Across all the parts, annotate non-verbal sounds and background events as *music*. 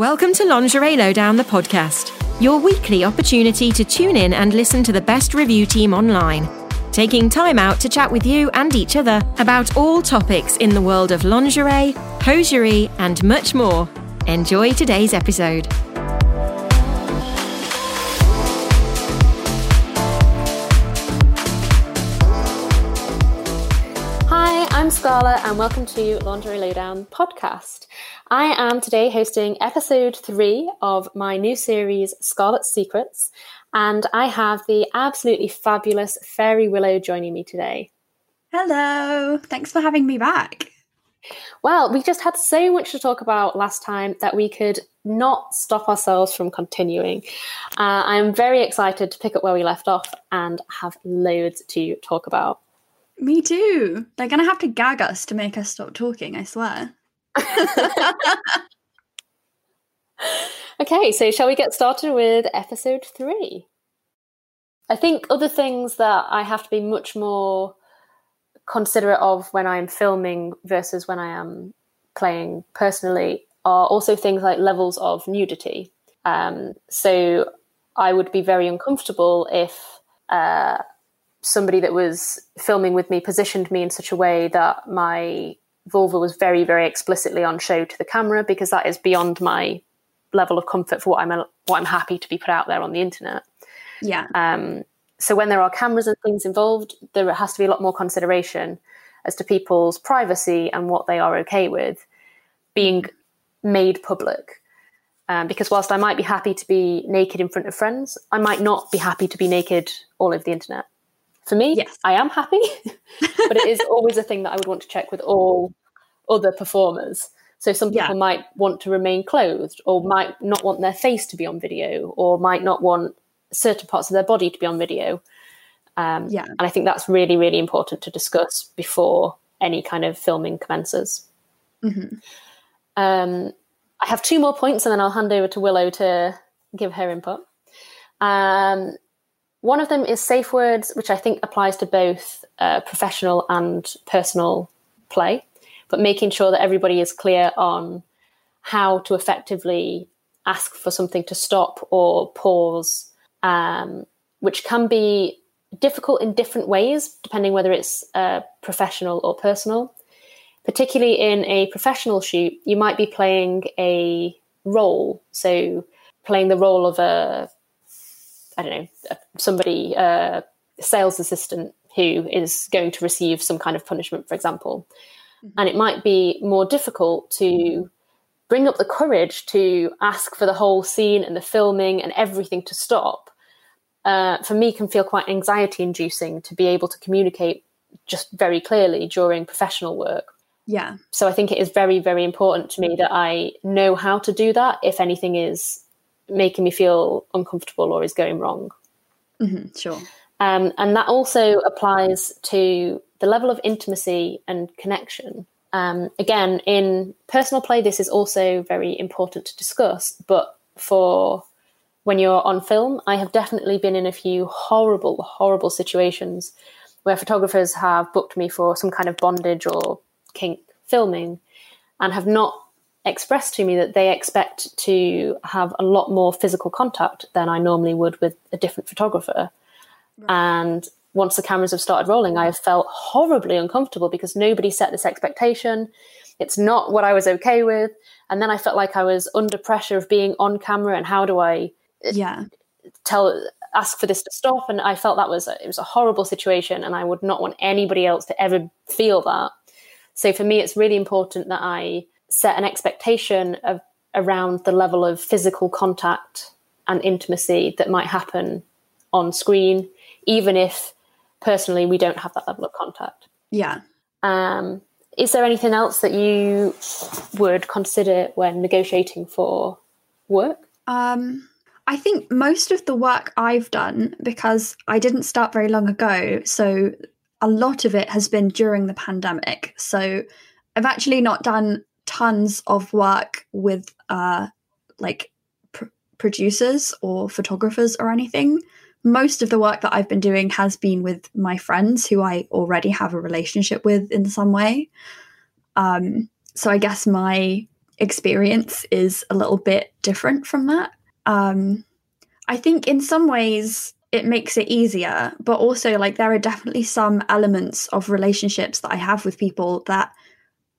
Welcome to Lingerie Lowdown, the podcast, your weekly opportunity to tune in and listen to the best review team online, taking time out to chat with you and each other about all topics in the world of lingerie, hosiery, and much more. Enjoy today's episode. I'm Scarlot, and welcome to Lingerie Lowdown podcast. I am today hosting episode three of my new series, Scarlot Secrets, and I have the absolutely fabulous Faerie Willow joining me today. Hello, thanks for having me back. Well, we just had so much to talk about last time that we could not stop ourselves from continuing. Uh, I'm very excited to pick up where we left off and have loads to talk about. Me too. They're going to have to gag us to make us stop talking, I swear. *laughs* okay, so shall we get started with episode three? I think other things that I have to be much more considerate of when I'm filming versus when I am playing personally are also things like levels of nudity. Um, so I would be very uncomfortable if uh, somebody that was filming with me positioned me in such a way that my vulva was very, very explicitly on show to the camera because that is beyond my level of comfort for what I'm what I'm happy to be put out there on the internet. Yeah. Um, so when there are cameras and things involved, there has to be a lot more consideration as to people's privacy and what they are okay with being made public. Um, because whilst I might be happy to be naked in front of friends, I might not be happy to be naked all over the internet. For me, yes. I am happy, *laughs* but it is always a thing that I would want to check with all other performers. So some people yeah. might want to remain clothed or might not want their face to be on video or might not want certain parts of their body to be on video. Um, yeah. And I think that's really, really important to discuss before any kind of filming commences. Mm-hmm. Um, I have two more points and then I'll hand over to Willow to give her input. Um, one of them is safe words, which I think applies to both uh, professional and personal play but making sure that everybody is clear on how to effectively ask for something to stop or pause, um, which can be difficult in different ways, depending whether it's uh, professional or personal. Particularly in a professional shoot, you might be playing a role. So, playing the role of a, I don't know, somebody, a sales assistant who is going to receive some kind of punishment, for example. Mm-hmm. And it might be more difficult to bring up the courage to ask for the whole scene and the filming and everything to stop. Uh, for me, can feel quite anxiety inducing to be able to communicate just very clearly during professional work. Yeah. So I think it is very, very important to me that I know how to do that if anything is making me feel uncomfortable or is going wrong. Mm-hmm, sure. Um, and that also applies to the level of intimacy and connection. Um, again, in personal play, this is also very important to discuss. But for when you're on film, I have definitely been in a few horrible, horrible situations where photographers have booked me for some kind of bondage or kink filming and have not expressed to me that they expect to have a lot more physical contact than I normally would with a different photographer. Right. And once the cameras have started rolling, I have felt horribly uncomfortable because nobody set this expectation. It's not what I was okay with. And then I felt like I was under pressure of being on camera and how do I uh, yeah tell ask for this to stop and I felt that was a, it was a horrible situation and I would not want anybody else to ever feel that. So for me it's really important that I set an expectation of around the level of physical contact and intimacy that might happen on screen even if personally we don't have that level of contact. Yeah. Um, is there anything else that you would consider when negotiating for work? Um, i think most of the work i've done because i didn't start very long ago so a lot of it has been during the pandemic. So i've actually not done tons of work with uh, like pr- producers or photographers or anything most of the work that I've been doing has been with my friends who I already have a relationship with in some way. Um, so I guess my experience is a little bit different from that. Um, I think in some ways it makes it easier, but also like there are definitely some elements of relationships that I have with people that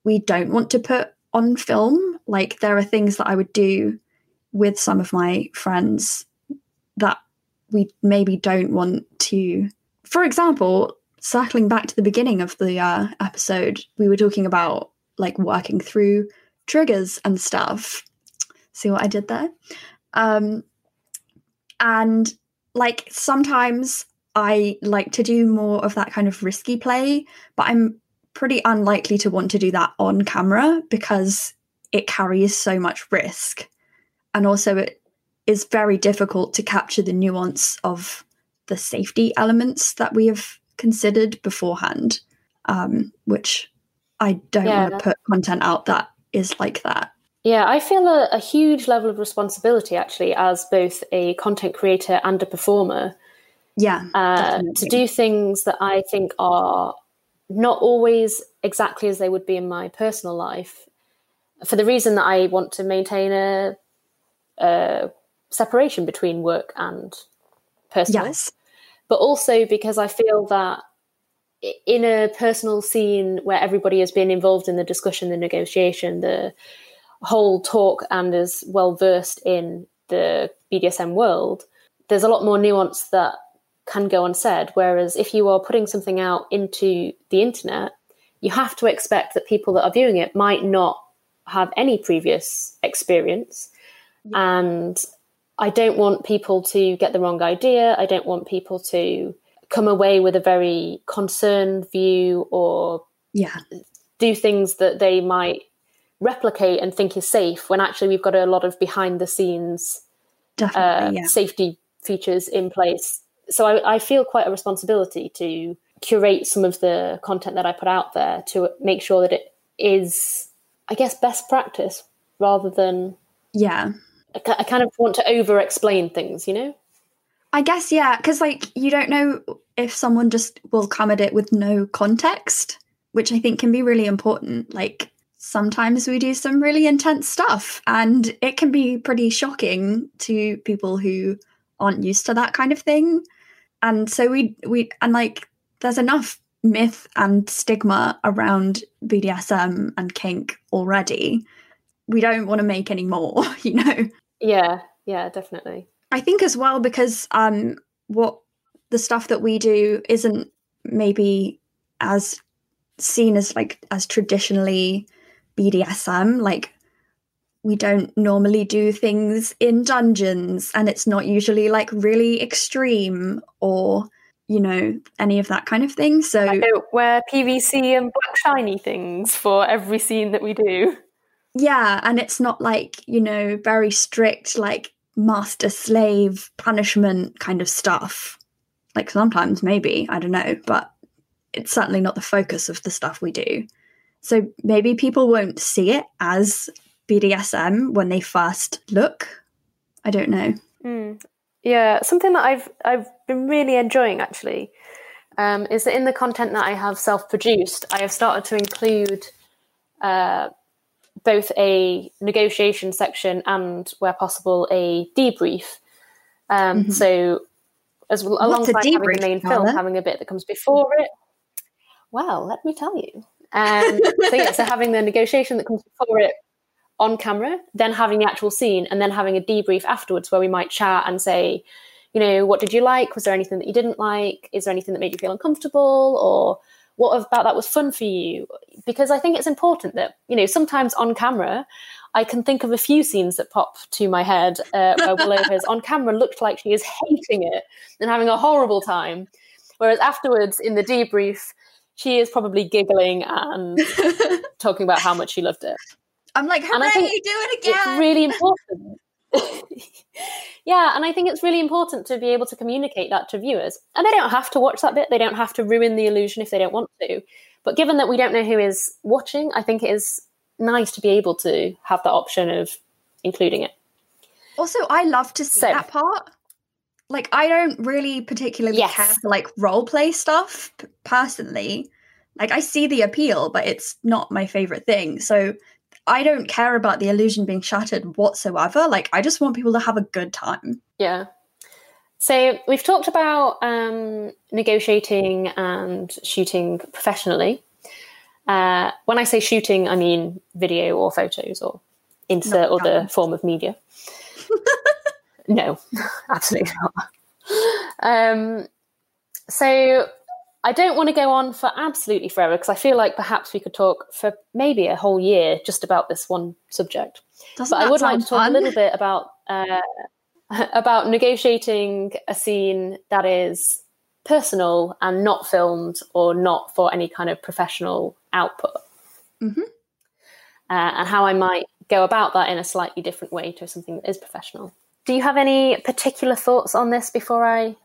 we don't want to put on film. Like there are things that I would do with some of my friends that we maybe don't want to. For example, circling back to the beginning of the uh, episode, we were talking about like working through triggers and stuff. See what I did there? Um, and like sometimes I like to do more of that kind of risky play, but I'm pretty unlikely to want to do that on camera because it carries so much risk. And also, it is very difficult to capture the nuance of the safety elements that we have considered beforehand, um, which I don't yeah. want to put content out that is like that. Yeah, I feel a, a, huge level of responsibility actually as both a content creator and a performer. Yeah. Uh, to do things that I think are not always exactly as they would be in my personal life for the reason that I want to maintain a, a separation between work and personal. Yes. But also because I feel that in a personal scene where everybody has been involved in the discussion, the negotiation, the whole talk, and is well versed in the BDSM world, there's a lot more nuance that can go unsaid. Whereas if you are putting something out into the internet, you have to expect that people that are viewing it might not have any previous experience. Yeah. And I don't want people to get the wrong idea. I don't want people to come away with a very concerned view or yeah do things that they might replicate and think is safe when actually we've got a lot of behind the scenes uh, yeah. safety features in place so I, I, feel quite a responsibility to curate some of the content that i put out there to make sure that it is i guess best practice rather than yeah i, I kind of want to over explain things you know I guess yeah, because like you don't know if someone just will come at it with no context, which I think can be really important. Like sometimes we do some really intense stuff, and it can be pretty shocking to people who aren't used to that kind of thing. And so we we and like there's enough myth and stigma around BDSM and kink already. We don't want to make any more, *laughs* you know. Yeah, yeah, definitely. I think as well because um, what the stuff that we do isn't maybe as seen as like as traditionally BDSM. Like we don't normally do things in dungeons, and it's not usually like really extreme or you know any of that kind of thing. So I don't wear PVC and black shiny things for every scene that we do. Yeah, and it's not like you know very strict like master slave punishment kind of stuff. Like sometimes, maybe, I don't know, but it's certainly not the focus of the stuff we do. So maybe people won't see it as BDSM when they first look. I don't know. Mm. Yeah, something that I've I've been really enjoying actually um, is that in the content that I have self-produced, I have started to include uh, both a negotiation section and, where possible, a debrief. Um, mm-hmm. So, as well, alongside having the main film, having a bit that comes before it. Well, let me tell you. Um, so yeah, so having the negotiation that comes before it on camera, then having the actual scene, and then having a debrief afterwards where we might chat and say, you know, what did you like? Was there anything that you didn't like? Is there anything that made you feel uncomfortable? Or what about that was fun for you? Because I think it's important that, you know, sometimes on camera, I can think of a few scenes that pop to my head uh, where Willow *laughs* has on camera looked like she is hating it and having a horrible time. Whereas afterwards in the debrief, she is probably giggling and *laughs* talking about how much she loved it. I'm like, hooray, think do it again. It's really *laughs* important. yeah, and I think it's really important to be able to communicate that to viewers. And they don't have to watch that bit, they don't have to ruin the illusion if they don't want to. But given that we don't know who is watching, I think it is nice to be able to have that option of including it. Also, I love to see so, that part. Like, I don't really particularly yes. care for like role play stuff personally. Like, I see the appeal, but it's not my favorite thing. So, I don't care about the illusion being shattered whatsoever. Like, I just want people to have a good time. Yeah. So we've talked about um, negotiating and shooting professionally. Uh, when I say shooting, I mean video or photos or insert Not other form of media. *laughs* no, *laughs* absolutely not. Um, so I don't want to go on for absolutely forever because I feel like perhaps we could talk for maybe a whole year just about this one subject. Doesn't But I would like to talk fun? a little bit about uh, *laughs* about negotiating a scene that is personal and not filmed or not for any kind of professional output, Mhm. uh, and how I might go about that in a slightly different way to something that is professional. Do you have any particular thoughts on this before I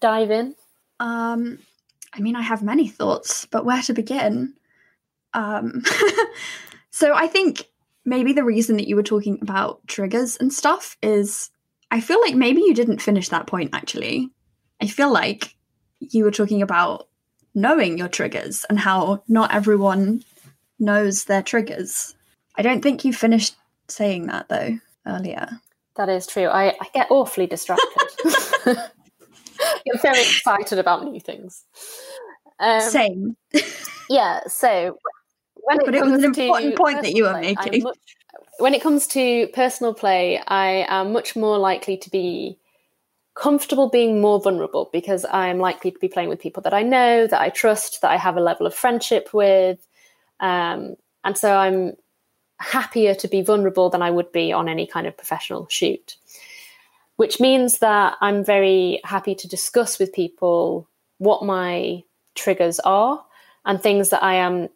dive in? Um, I mean, I have many thoughts, but where to begin? Um, *laughs* so I think maybe the reason that you were talking about triggers and stuff is I feel like maybe you didn't finish that point actually. I feel like you were talking about knowing your triggers and how not everyone knows their triggers. I don't think you finished saying that though earlier. That is true. I, I get awfully distracted. *laughs* *laughs* Get very excited about new things. Um, Same. Yeah, so when it But it comes was an to important point that you were personal play, making. much- when it comes to personal play, I am much more likely to be comfortable being more vulnerable because I'm likely to be playing with people that I know, that I trust, that I have a level of friendship with, um, and so I'm happier to be vulnerable than I would be on any kind of professional shoot. Which means that I'm very happy to discuss with people what my triggers are and things that I am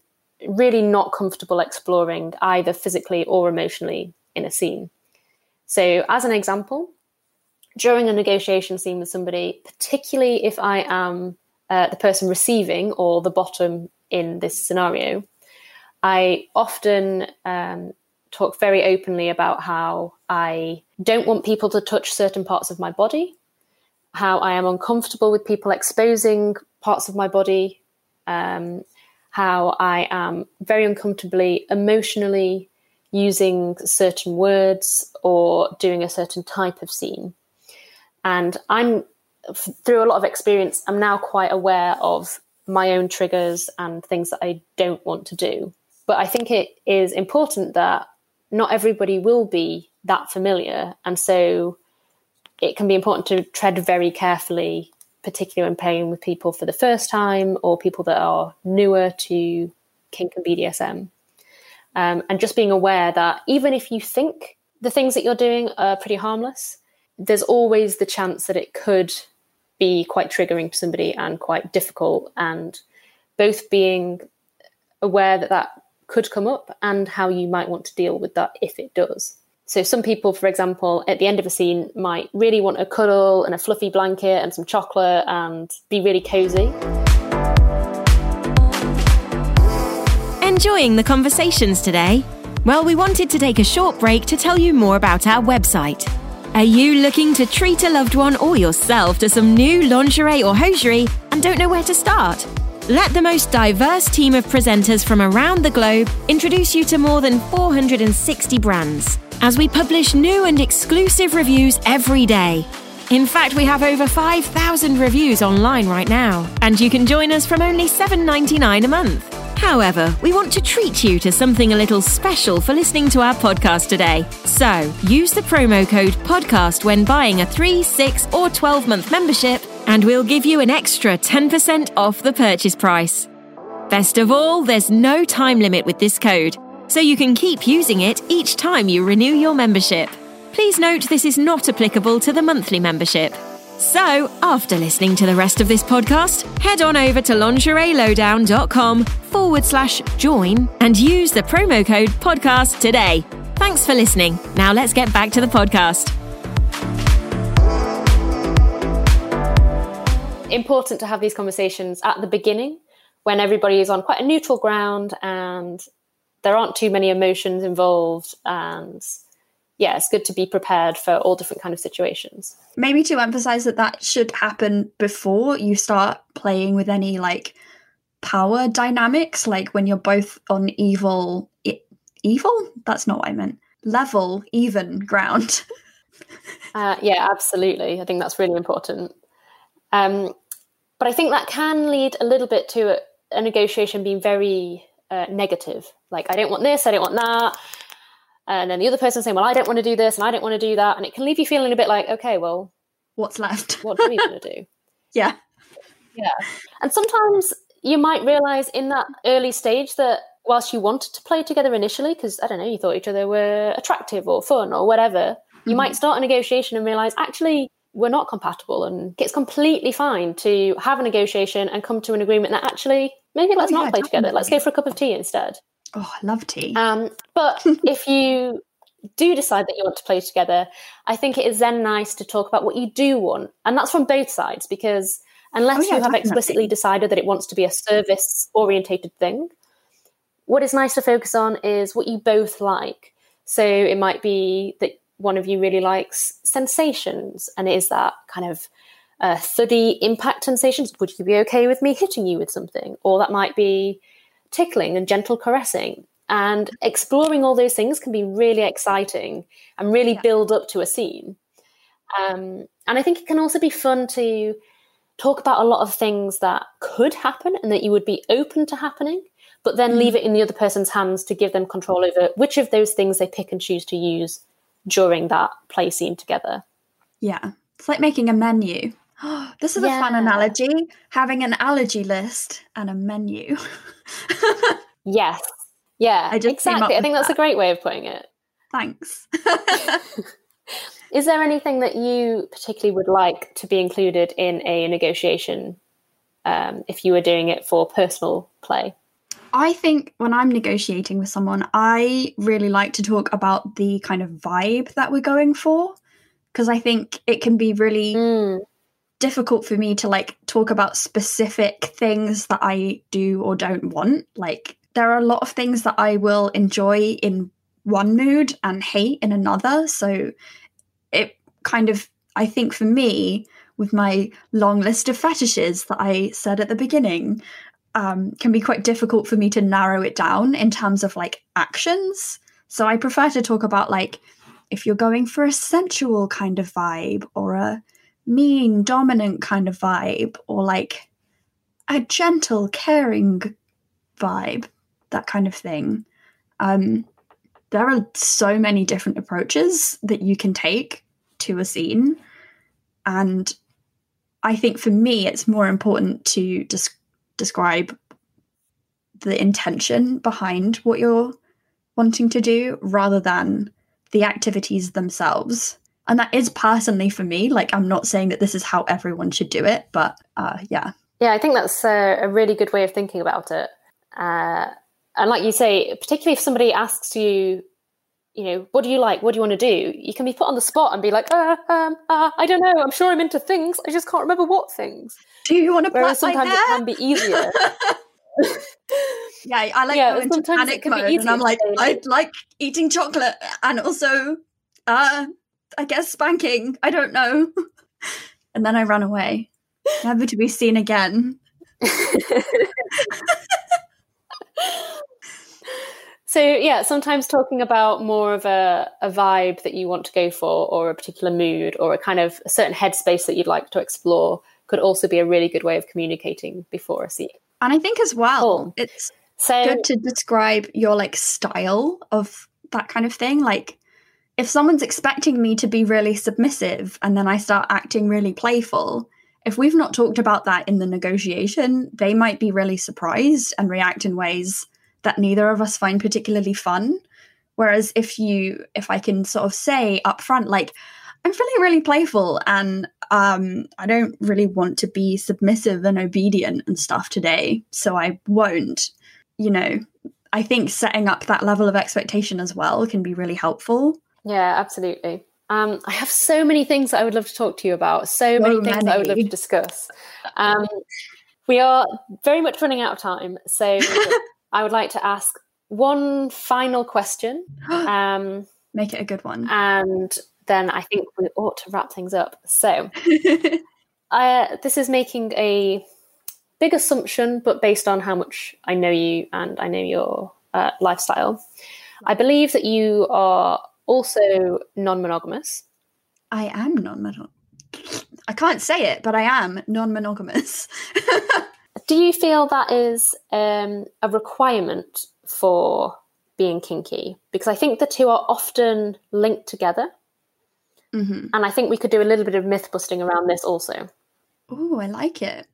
really not comfortable exploring either physically or emotionally in a scene. So, as an example, during a negotiation scene with somebody, particularly if I am uh, the person receiving or the bottom in this scenario, I often um, talk very openly about how I don't want people to touch certain parts of my body, how I am uncomfortable with people exposing parts of my body, um, how I am very uncomfortably emotionally using certain words or doing a certain type of scene. And I'm, through a lot of experience, I'm now quite aware of my own triggers and things that I don't want to do. But I think it is important that not everybody will be that familiar. And so it can be important to tread very carefully, particularly when playing with people for the first time or people that are newer to kink and BDSM. Um, and just being aware that even if you think the things that you're doing are pretty harmless, there's always the chance that it could be quite triggering to somebody and quite difficult. And both being aware that that could come up and how you might want to deal with that if it does. So, some people, for example, at the end of a scene might really want a cuddle and a fluffy blanket and some chocolate and be really cozy. Enjoying the conversations today? Well, we wanted to take a short break to tell you more about our website. Are you looking to treat a loved one or yourself to some new lingerie or hosiery and don't know where to start? Let the most diverse team of presenters from around the globe introduce you to more than 460 brands as we publish new and exclusive reviews every day. In fact, we have over 5,000 reviews online right now, and you can join us from only $7.99 a month. However, we want to treat you to something a little special for listening to our podcast today. So, use the promo code PODCAST when buying a 3, 6, or 12 month membership, and we'll give you an extra 10% off the purchase price. Best of all, there's no time limit with this code, so you can keep using it each time you renew your membership. Please note this is not applicable to the monthly membership. So, after listening to the rest of this podcast, head on over to lingerielowdown.com forward slash join and use the promo code podcast today. Thanks for listening. Now let's get back to the podcast. Important to have these conversations at the beginning when everybody is on quite a neutral ground and there aren't too many emotions involved and yeah it's good to be prepared for all different kind of situations maybe to emphasize that that should happen before you start playing with any like power dynamics like when you're both on evil e- evil. That's not what I meant. Level, even ground. *laughs* uh, yeah, absolutely. I think that's really important. Um, but I think that can lead a little bit to a, a negotiation being very uh, negative. Like, I don't want this, I don't want that. And then the other person saying, well, I don't want to do this and I don't want to do that. And it can leave you feeling a bit like, okay, well, what's left? what are we going to do? *laughs* Yeah. Yeah. And sometimes you might realize in that early stage that whilst you wanted to play together initially, because I don't know, you thought each other were attractive or fun or whatever, you mm-hmm. might start a negotiation and realize actually we're not compatible. And it's completely fine to have a negotiation and come to an agreement that actually maybe let's oh, not yeah, play definitely. together. Let's go for a cup of tea instead. Oh, I love tea. Um, but *laughs* if you do decide that you want to play together, I think it is then nice to talk about what you do want. And that's from both sides because unless oh, yeah, you have definitely. explicitly decided that it wants to be a service orientated thing, what is nice to focus on is what you both like. So it might be that one of you really likes sensations, and is that kind of uh, thuddy impact sensations. Would you be okay with me hitting you with something? Or that might be tickling and gentle caressing. And exploring all those things can be really exciting and really yeah. build up to a scene. Um, and I think it can also be fun to talk about a lot of things that could happen and that you would be open to happening, but then mm. leave it in the other person's hands to give them control over which of those things they pick and choose to use during that play scene together. Yeah. It's like making a menu. Oh, *gasps* this is yeah. a fun analogy having an allergy list and a menu. *laughs* yes. Yeah, I exactly. I think that's that. a great way of putting it. Thanks. *laughs* Is there anything that you particularly would like to be included in a negotiation um, if you were doing it for personal play? I think when I'm negotiating with someone, I really like to talk about the kind of vibe that we're going for because I think it can be really mm. difficult for me to like talk about specific things that I do or don't want. Like there are a lot of things that I will enjoy in one mood and hate in another. So it kind of, I think for me, with my long list of fetishes that I said at the beginning, um, can be quite difficult for me to narrow it down in terms of like actions. So I prefer to talk about like if you're going for a sensual kind of vibe or a mean, dominant kind of vibe or like a gentle, caring vibe, that kind of thing. Um, there are so many different approaches that you can take to a scene. And I think for me, it's more important to just describe the intention behind what you're wanting to do rather than the activities themselves. And that is personally for me. Like, I'm not saying that this is how everyone should do it, but uh, yeah. Yeah, I think that's a, a really good way of thinking about it. Uh, and like you say, particularly if somebody asks you, you know, what do you like? What do you want to do? You can be put on the spot and be like, uh, um, uh, I don't know. I'm sure I'm into things. I just can't remember what things. Do you want to? Whereas sometimes it can be easier. *laughs* yeah, I like yeah, going into panic mode, and I'm like, I like eating chocolate, and also, uh, I guess spanking. I don't know, *laughs* and then I run away, never to be seen again. *laughs* So yeah, sometimes talking about more of a, a vibe that you want to go for, or a particular mood, or a kind of a certain headspace that you'd like to explore, could also be a really good way of communicating before a scene. And I think as well, cool. it's so, good to describe your like style of that kind of thing. Like if someone's expecting me to be really submissive and then I start acting really playful, if we've not talked about that in the negotiation, they might be really surprised and react in ways that neither of us find particularly fun. Whereas if you, if I can sort of say up front, like, I'm feeling really playful and um, I don't really want to be submissive and obedient and stuff today, so I won't. You know, I think setting up that level of expectation as well can be really helpful. Yeah, absolutely. Um, I have so many things that I would love to talk to you about, so many things many. I would love to discuss. Um, we are very much running out of time, so *laughs* I would like to ask one final question. *gasps* Um, Make it a good one. And then I think we ought to wrap things up. So, *laughs* uh, this is making a big assumption, but based on how much I know you and I know your uh, lifestyle. I believe that you are also non monogamous. I am non monogamous. I can't say it, but I am non monogamous. *laughs* Do you feel that is um, a requirement for being kinky? Because I think the two are often linked together. Mm-hmm. And I think we could do a little bit of myth busting around this also. Oh, I like it.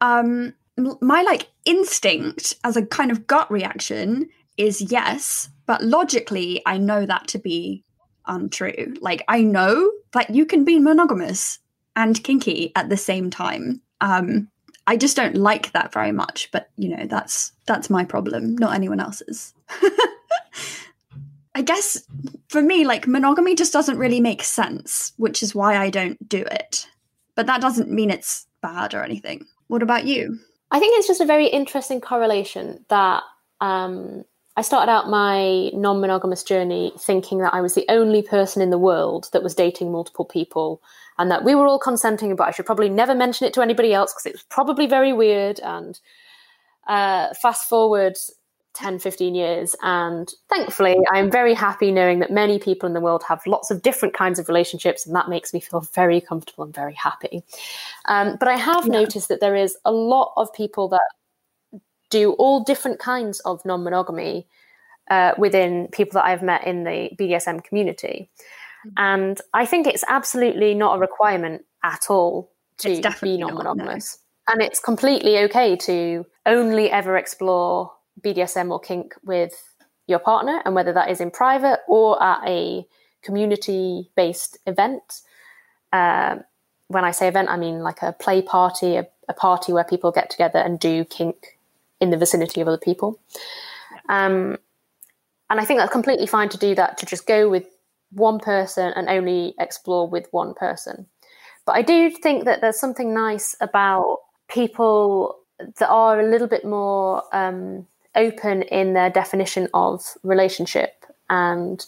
Um, my like instinct as a kind of gut reaction is yes, but logically, I know that to be untrue. Like, I know that you can be monogamous and kinky at the same time. Um, I just don't like that very much, but you know, that's that's my problem, not anyone else's. *laughs* I guess for me, like monogamy just doesn't really make sense, which is why I don't do it. But that doesn't mean it's bad or anything. What about you? I think it's just a very interesting correlation that um, I started out my non monogamous journey thinking that I was the only person in the world that was dating multiple people and that we were all consenting, but I should probably never mention it to anybody else because it was probably very weird. And uh, fast forward 10, 15 years. And thankfully, I'm very happy knowing that many people in the world have lots of different kinds of relationships, and that makes me feel very comfortable and very happy. Um, but I have yeah. noticed that there is a lot of people that do all different kinds of non monogamy uh, within people that I've met in the BDSM community. Mm-hmm. And I think it's absolutely not a requirement at all to be non monogamous. No. And it's completely okay to only ever explore BDSM or kink with your partner, and whether that is in private or at a community based event. Uh, when I say event, I mean like a play party, a, a, party where people get together and do kink in the vicinity of other people. Um, and I think that's completely fine to do that, to just go with one person and only explore with one person. But I do think that there's something nice about people that are a little bit more um, open in their definition of relationship. And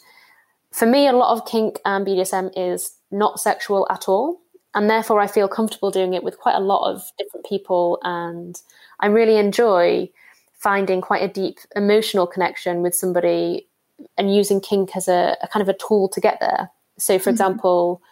for me, a lot of kink and BDSM is not sexual at all. And therefore, I feel comfortable doing it with quite a lot of different people. And I really enjoy finding quite a deep emotional connection with somebody and using kink as a, a kind of a tool to get there. So, for mm-hmm. example,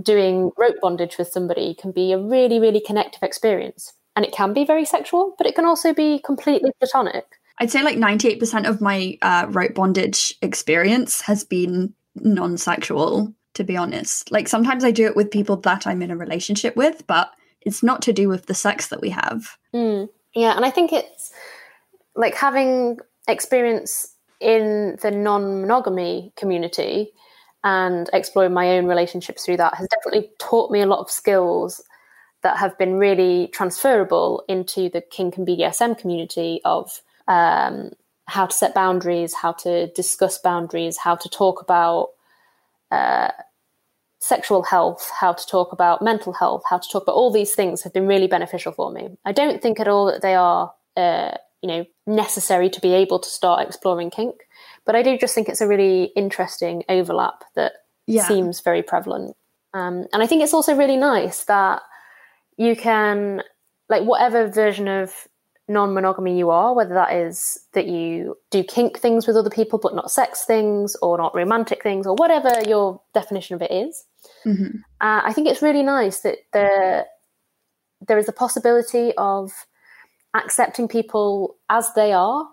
doing rope bondage with somebody can be a really, really connective experience. And it can be very sexual, but it can also be completely platonic. I'd say like 98% of my uh, rope bondage experience has been non sexual, to be honest. Like sometimes I do it with people that I'm in a relationship with, but it's not to do with the sex that we have. Mm. Yeah, and I think it's like having experience in the non monogamy community and exploring my own relationships through that has definitely taught me a lot of skills that have been really transferable into the kink and BDSM community of um, how to set boundaries, how to discuss boundaries, how to talk about uh, sexual health, how to talk about mental health, how to talk about all these things have been really beneficial for me. I don't think at all that they are, uh, you know, necessary to be able to start exploring kink, but I do just think it's a really interesting overlap that yeah. seems very prevalent. Um, and I think it's also really nice that you can, like, whatever version of non monogamy you are, whether that is that you do kink things with other people but not sex things or not romantic things or whatever your definition of it is. Mm-hmm. Uh, I think it's really nice that there, there is a possibility of accepting people as they are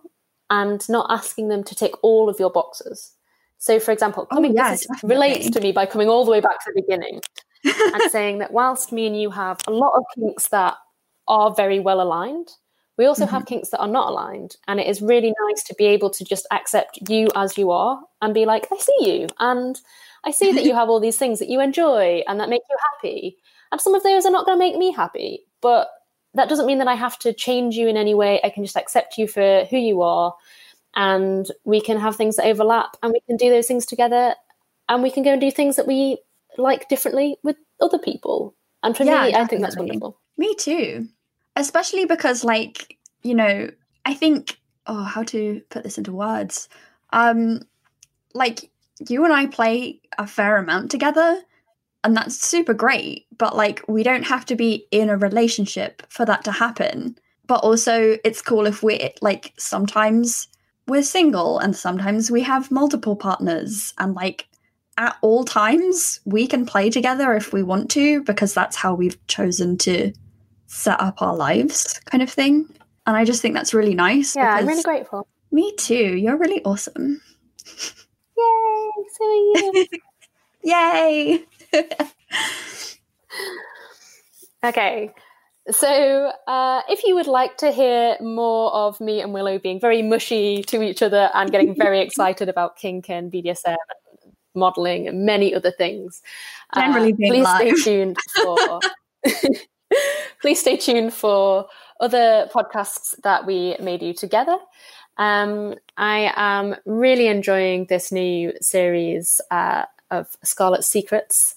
and not asking them to tick all of your boxes. So, for example, oh, coming, oh, this relates to me by coming all the way back to the beginning *laughs* and saying that whilst me and you have a lot of kinks that are very well aligned, we also mm-hmm. have kinks that are not aligned. And it is really nice to be able to just accept you as you are and be like, I see you. And I see that you have all these things that you enjoy and that make you happy. And some of those are not going to make me happy. But that doesn't mean that I have to change you in any way. I can just accept you for who you are. And we can have things that overlap and we can do those things together. And we can go and do things that we like differently with other people. And for yeah, me, definitely. I think that's wonderful. Me too especially because like you know i think oh how to put this into words um like you and i play a fair amount together and that's super great but like we don't have to be in a relationship for that to happen but also it's cool if we're like sometimes we're single and sometimes we have multiple partners and like at all times we can play together if we want to because that's how we've chosen to set up our lives kind of thing and i just think that's really nice Yeah, I'm really grateful. me too you're really awesome *laughs* Yay! So are you. *laughs* yay *laughs* Okay. So, uh, if you would like to hear more of me and Willow being very mushy to each other and getting very *laughs* excited about kink and BDSM, modeling, and many other things, uh, Generally being please live. stay tuned for. *laughs* please stay tuned for other podcasts that we may do together. Um, I am really enjoying this new series uh, of Scarlot Secrets.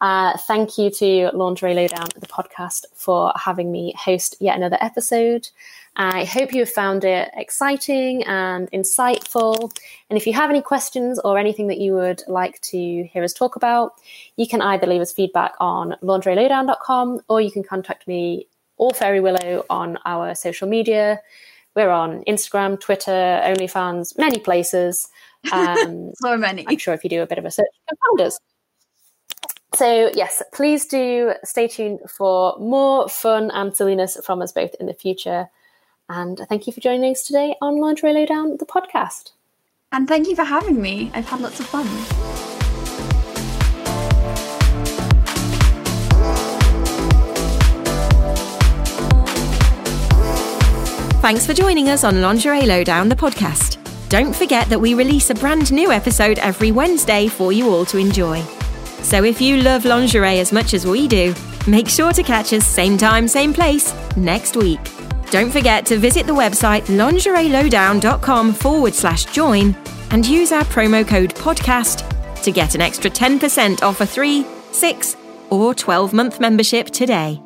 Uh, thank you to Lingerie Lowdown, the podcast, for having me host yet another episode. I hope you have found it exciting and insightful. And if you have any questions or anything that you would like to hear us talk about, you can either leave us feedback on lingerielowdown.com or you can contact me or Faerie Willow on our social media. We're on Instagram, Twitter, OnlyFans, many places. Um, *laughs* so many I'm sure if you do a bit of a search, you can find us. So, yes, please do stay tuned for more fun and silliness from us both in the future. And thank you for joining us today on Lingerie Lowdown, the podcast. and thank you for having me i've had lots of fun Thanks for joining us on Lingerie Lowdown, the podcast. Don't forget that we release a brand new episode every Wednesday for you all to enjoy. So if you love lingerie as much as we do, make sure to catch us same time, same place next week. Don't forget to visit the website lingerielowdown.com forward slash join and use our promo code podcast to get an extra 10% off a 3, 6, or 12 month membership today.